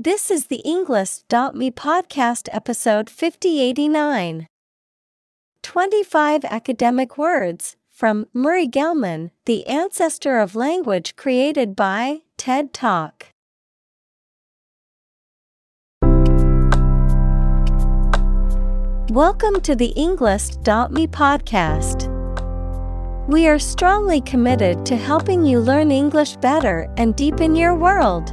This is the Englist.me podcast episode 5089. 25 academic words from Murray Gell-Mann, the ancestor of language created by TED Talk. Welcome to the Englist.me podcast. We are strongly committed to helping you learn English better and deepen your world.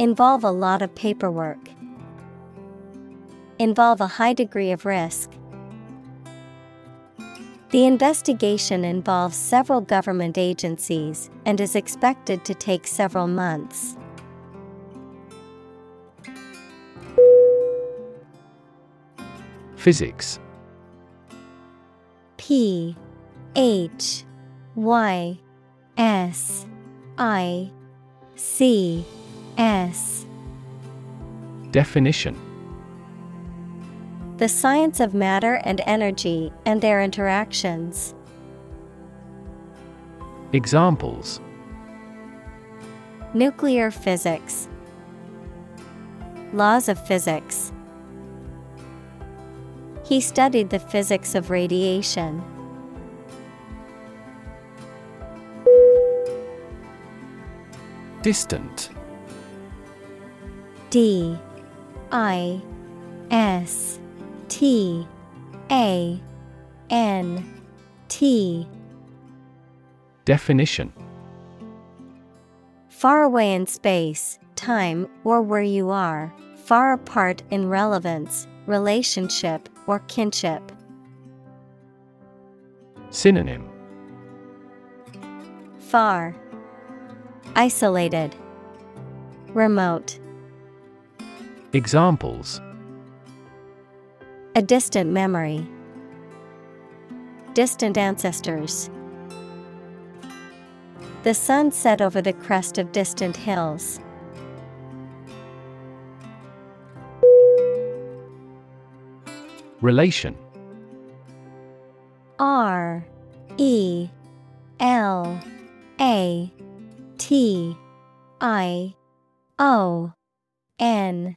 Involve a lot of paperwork. Involve a high degree of risk. The investigation involves several government agencies and is expected to take several months. Physics P H Y S I C S Definition The science of matter and energy and their interactions. Examples Nuclear physics. Laws of physics. He studied the physics of radiation. Distant D I S T A N T. Definition. Far away in space, time, or where you are, far apart in relevance, relationship, or kinship. Synonym. Far, Isolated, Remote. Examples A distant memory. Distant ancestors. The sun set over the crest of distant hills. Relation R E L A T I O N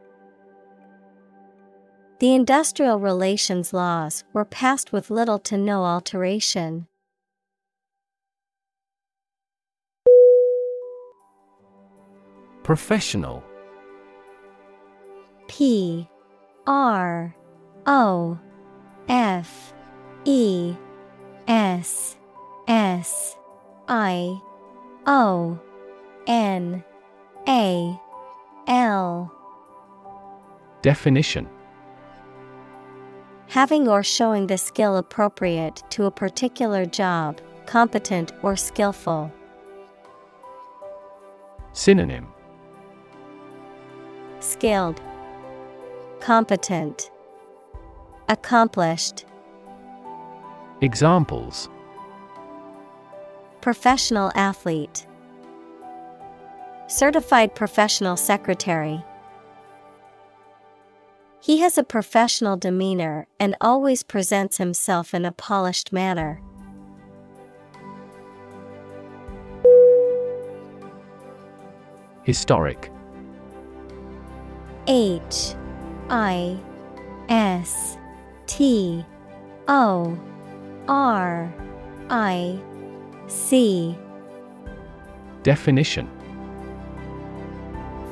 The industrial relations laws were passed with little to no alteration. Professional. P. R. O. F. E. S. S. I. O. N. A. L. Definition Having or showing the skill appropriate to a particular job, competent or skillful. Synonym Skilled, Competent, Accomplished. Examples Professional athlete, Certified professional secretary. He has a professional demeanor and always presents himself in a polished manner. Historic. H I S T O R I C. Definition.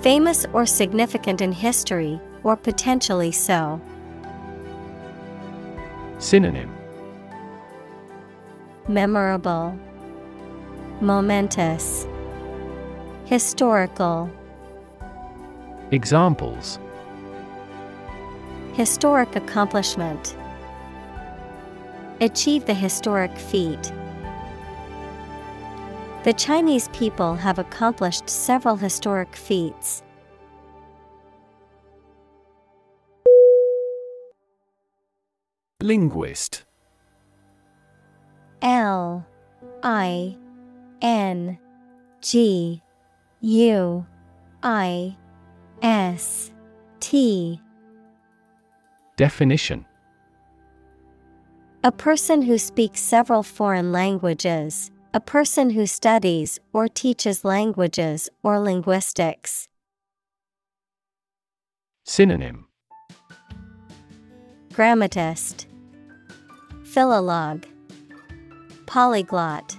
Famous or significant in history, or potentially so. Synonym Memorable, Momentous, Historical. Examples Historic accomplishment. Achieve the historic feat. The Chinese people have accomplished several historic feats. Linguist. L I N G U I S T. Definition. A person who speaks several foreign languages, a person who studies or teaches languages or linguistics. Synonym. Grammatist, Philolog, Polyglot,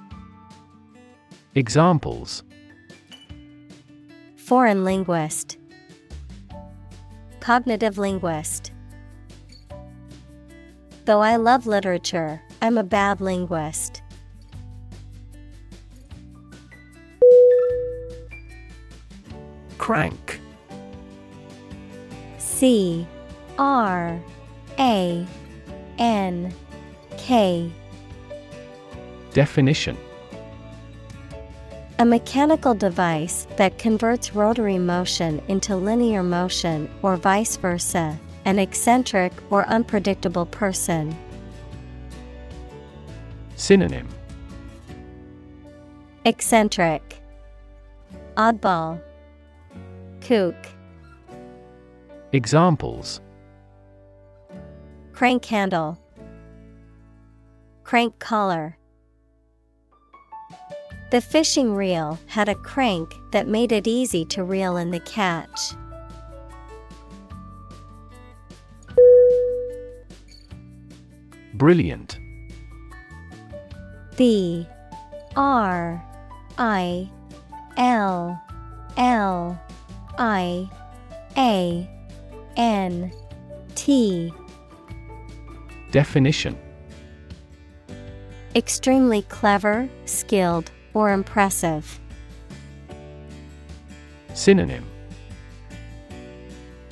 Examples. Foreign linguist, Cognitive linguist. Though I love literature, I'm a bad linguist. Crank. C R A N K Definition. A mechanical device that converts rotary motion into linear motion or vice versa, an eccentric or unpredictable person. Synonym. Eccentric, Oddball, Kook, Examples. Crank handle, Crank collar. The fishing reel had a crank that made it easy to reel in the catch. Brilliant B R I L L I A N T Definition Extremely clever, skilled, or impressive. Synonym.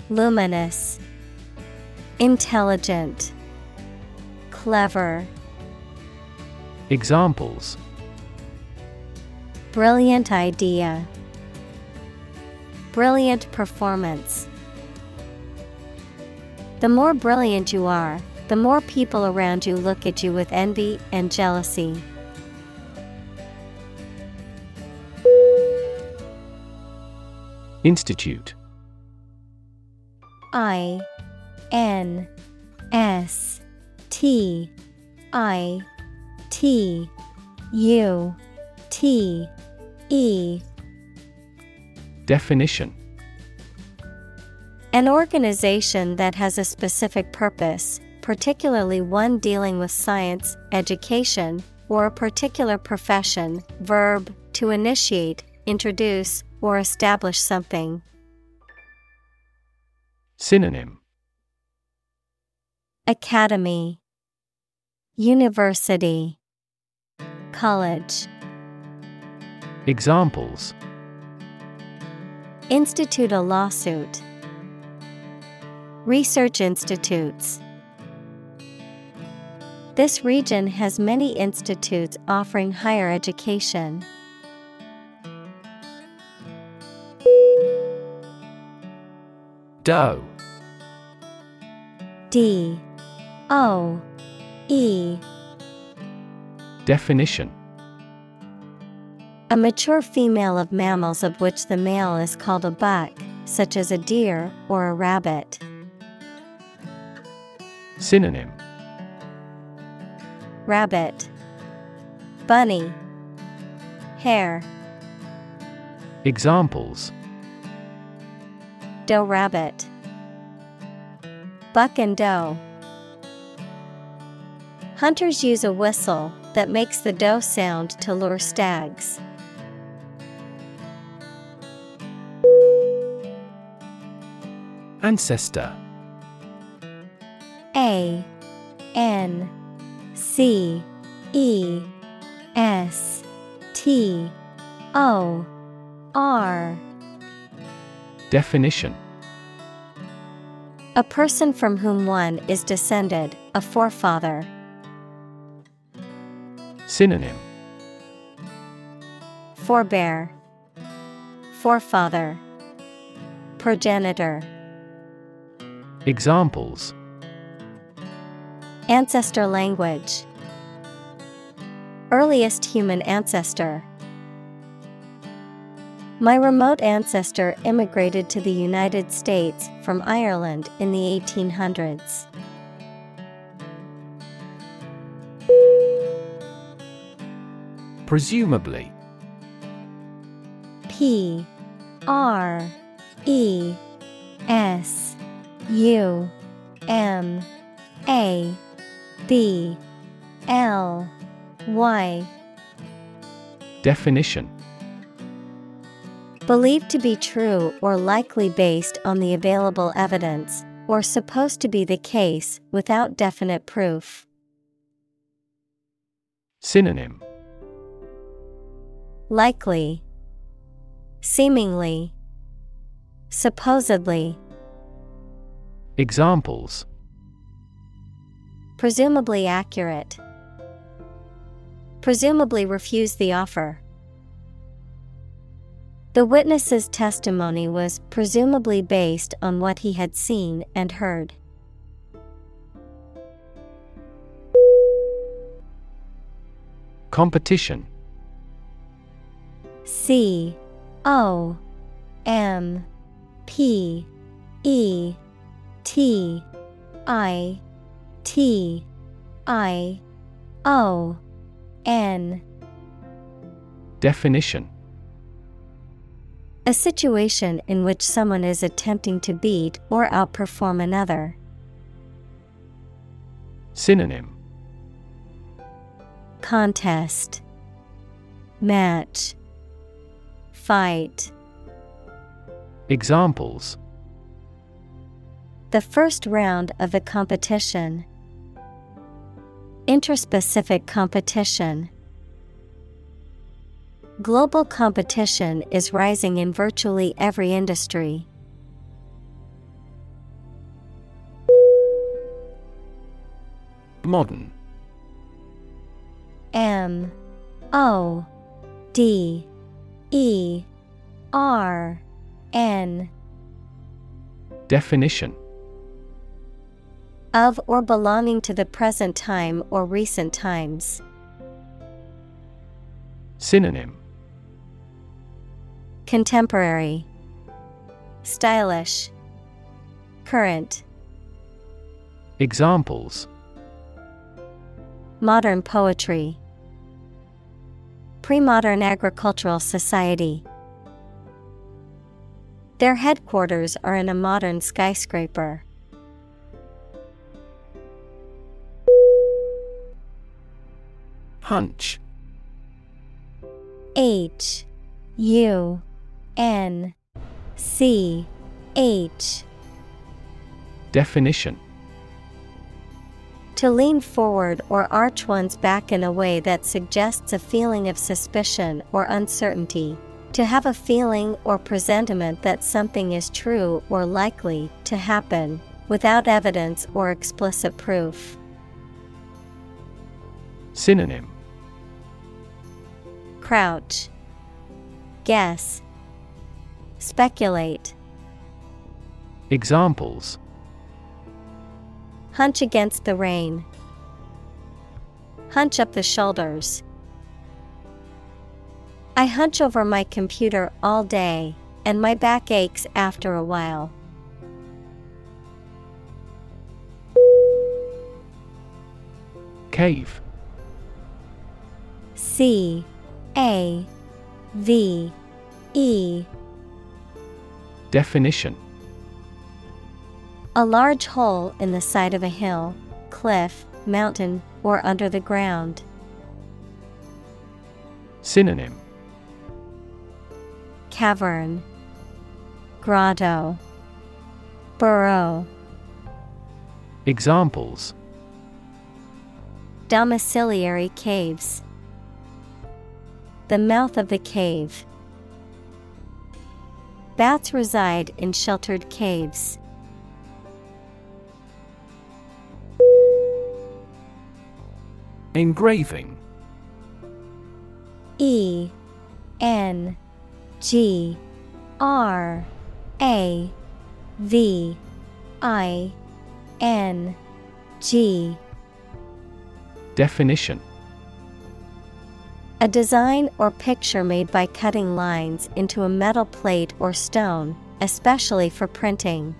Luminous, Intelligent, Clever, Examples. Brilliant idea, Brilliant performance. The more brilliant you are, the more people around you look at you with envy and jealousy. Institute. I N S T I T U T E. Definition. An organization that has a specific purpose, particularly one dealing with science, education, or a particular profession. Verb to initiate, introduce, or establish something. Synonym Academy, University, College. Examples Institute a lawsuit. Research institutes. This region has many institutes offering higher education. Doe. D. O. E. Definition. A mature female of mammals of which the male is called a buck, such as a deer or a rabbit. Synonym Rabbit, Bunny, Hare. Examples Doe rabbit, Buck and doe. Hunters use a whistle that makes the doe sound to lure stags. Ancestor A N C E S T O R. Definition. A person from whom one is descended, a forefather. Synonym. Forebear, Forefather, Progenitor, Examples Ancestor language, Earliest human ancestor. My remote ancestor immigrated to the United States from Ireland in the 1800s. Presumably P R E S U M A B L Y. Definition. Believed to be true or likely based on the available evidence, or supposed to be the case without definite proof. Synonym. Likely, Seemingly, Supposedly, Examples Presumably accurate. Presumably refuse the offer. The witness's testimony was presumably based on what he had seen and heard. Competition C O M P E T I T I O N. Definition. A situation in which someone is attempting to beat or outperform another. Synonym. Contest. Match. Fight. Examples. The first round of the competition. Interspecific competition. Global competition is rising in virtually every industry. Modern M O D E R N Definition of or belonging to the present time or recent times. Synonym Contemporary, Stylish, Current, Examples Modern poetry, Pre-modern agricultural society. Their headquarters are in a modern skyscraper. Hunch H U N C H Definition To lean forward or arch one's back in a way that suggests a feeling of suspicion or uncertainty. To have a feeling or presentiment that something is true or likely to happen, without evidence or explicit proof. Synonym Crouch. Guess. Speculate. Examples Hunch against the rain. Hunch up the shoulders. I hunch over my computer all day, and my back aches after a while. Cave C A V E Definition A large hole in the side of a hill, cliff, mountain, or under the ground. Synonym Cavern, Grotto, Burrow. Examples Domiciliary caves. The mouth of the cave. Bats reside in sheltered caves. Engraving E N G R A V I N G Definition A design or picture made by cutting lines into a metal plate or stone, especially for printing.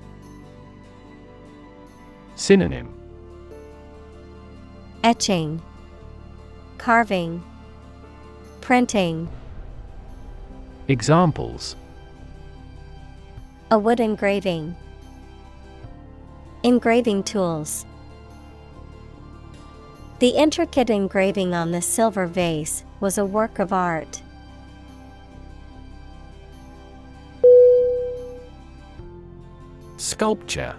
Synonym Etching, Carving, Printing. Examples A wood engraving. Engraving tools. The intricate engraving on the silver vase was a work of art. Sculpture.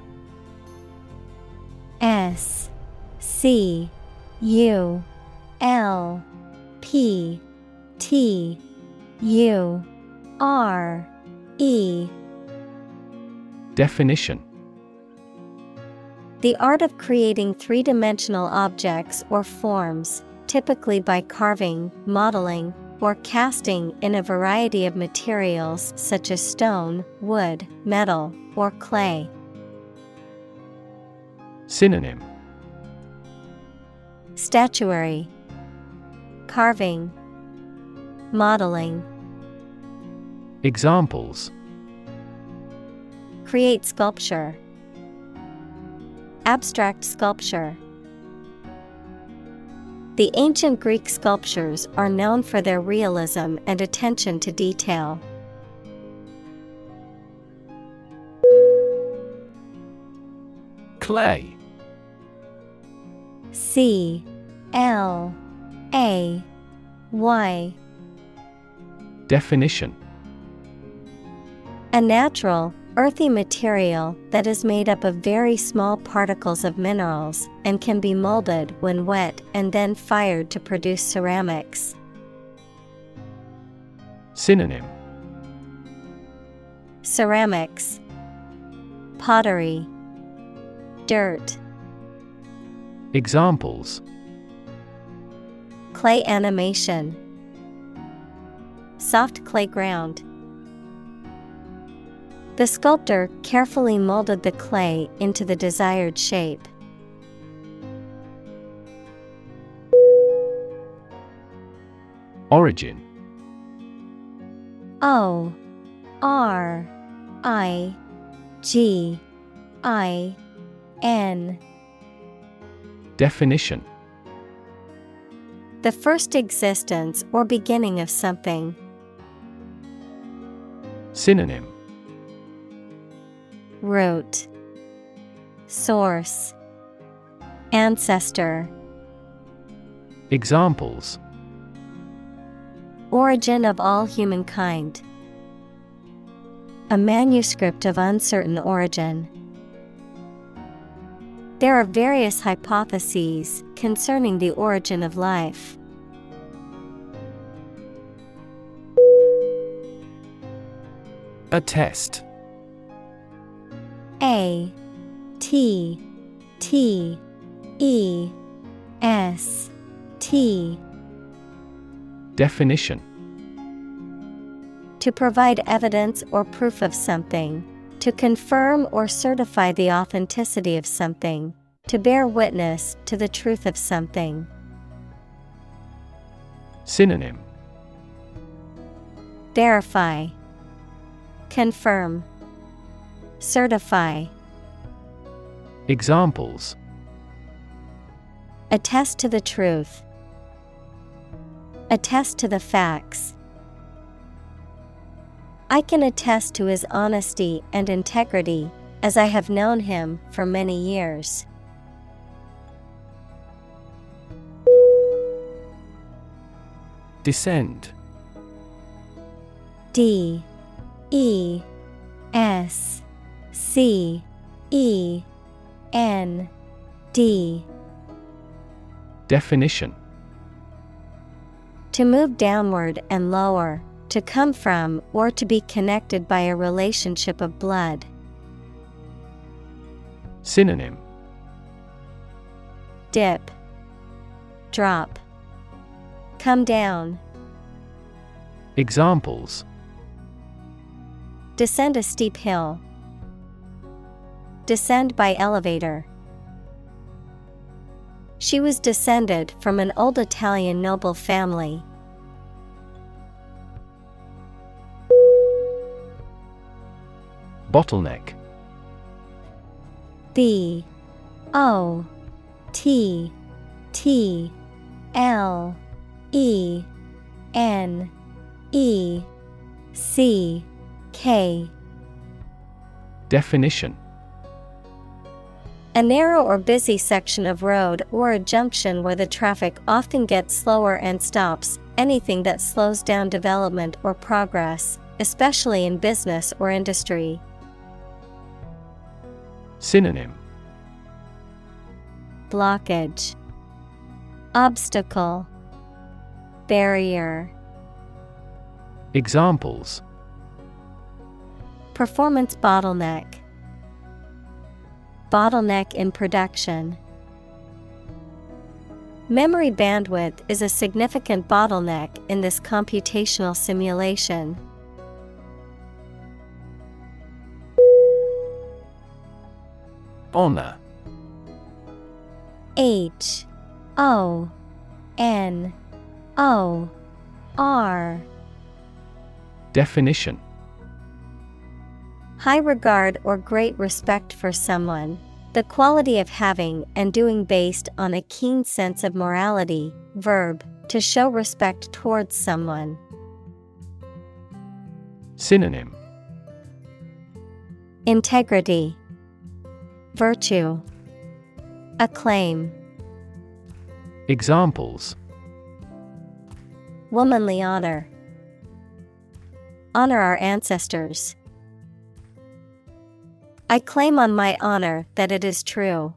S C U L P T U R E. Definition The art of creating three dimensional objects or forms, typically by carving, modeling, or casting in a variety of materials such as stone, wood, metal, or clay. Synonym Statuary, Carving, Modeling. Examples Create sculpture. Abstract sculpture. The ancient Greek sculptures are known for their realism and attention to detail. Clay. C. L. A. Y. Definition. A natural, earthy material that is made up of very small particles of minerals and can be molded when wet and then fired to produce ceramics. Synonym. Ceramics, Pottery, Dirt, Examples. Clay animation, Soft clay ground. The sculptor carefully molded the clay into the desired shape. Origin O R I G I N Definition The first existence or beginning of something. Synonym Root Source Ancestor Examples Origin of all humankind. A manuscript of uncertain origin. There are various hypotheses concerning the origin of life. Attest A T T E S T. Definition To provide evidence or proof of something. To confirm or certify the authenticity of something. To bear witness to the truth of something. Synonym Verify. Confirm. Certify. Examples Attest to the truth. Attest to the facts. I can attest to his honesty and integrity, as I have known him for many years. Descend D E S C E N D. Definition. To move downward and lower, to come from or to be connected by a relationship of blood. Synonym. Dip, Drop, Come down, Examples. Descend a steep hill, Descend by elevator. She was descended from an old Italian noble family. Bottleneck B O T T L E N E C K Definition A narrow or busy section of road or a junction where the traffic often gets slower and stops, anything that slows down development or progress, especially in business or industry. Synonym. Blockage, Obstacle, Barrier, Examples. Performance bottleneck, Bottleneck in production. Memory bandwidth is a significant bottleneck in this computational simulation. Honor. H. O. N. O. R. Definition High regard or great respect for someone, the quality of having and doing based on a keen sense of morality, verb, to show respect towards someone. Synonym Integrity, Virtue, Acclaim, Examples Womanly honor. Honor our ancestors. I claim on my honor that it is true.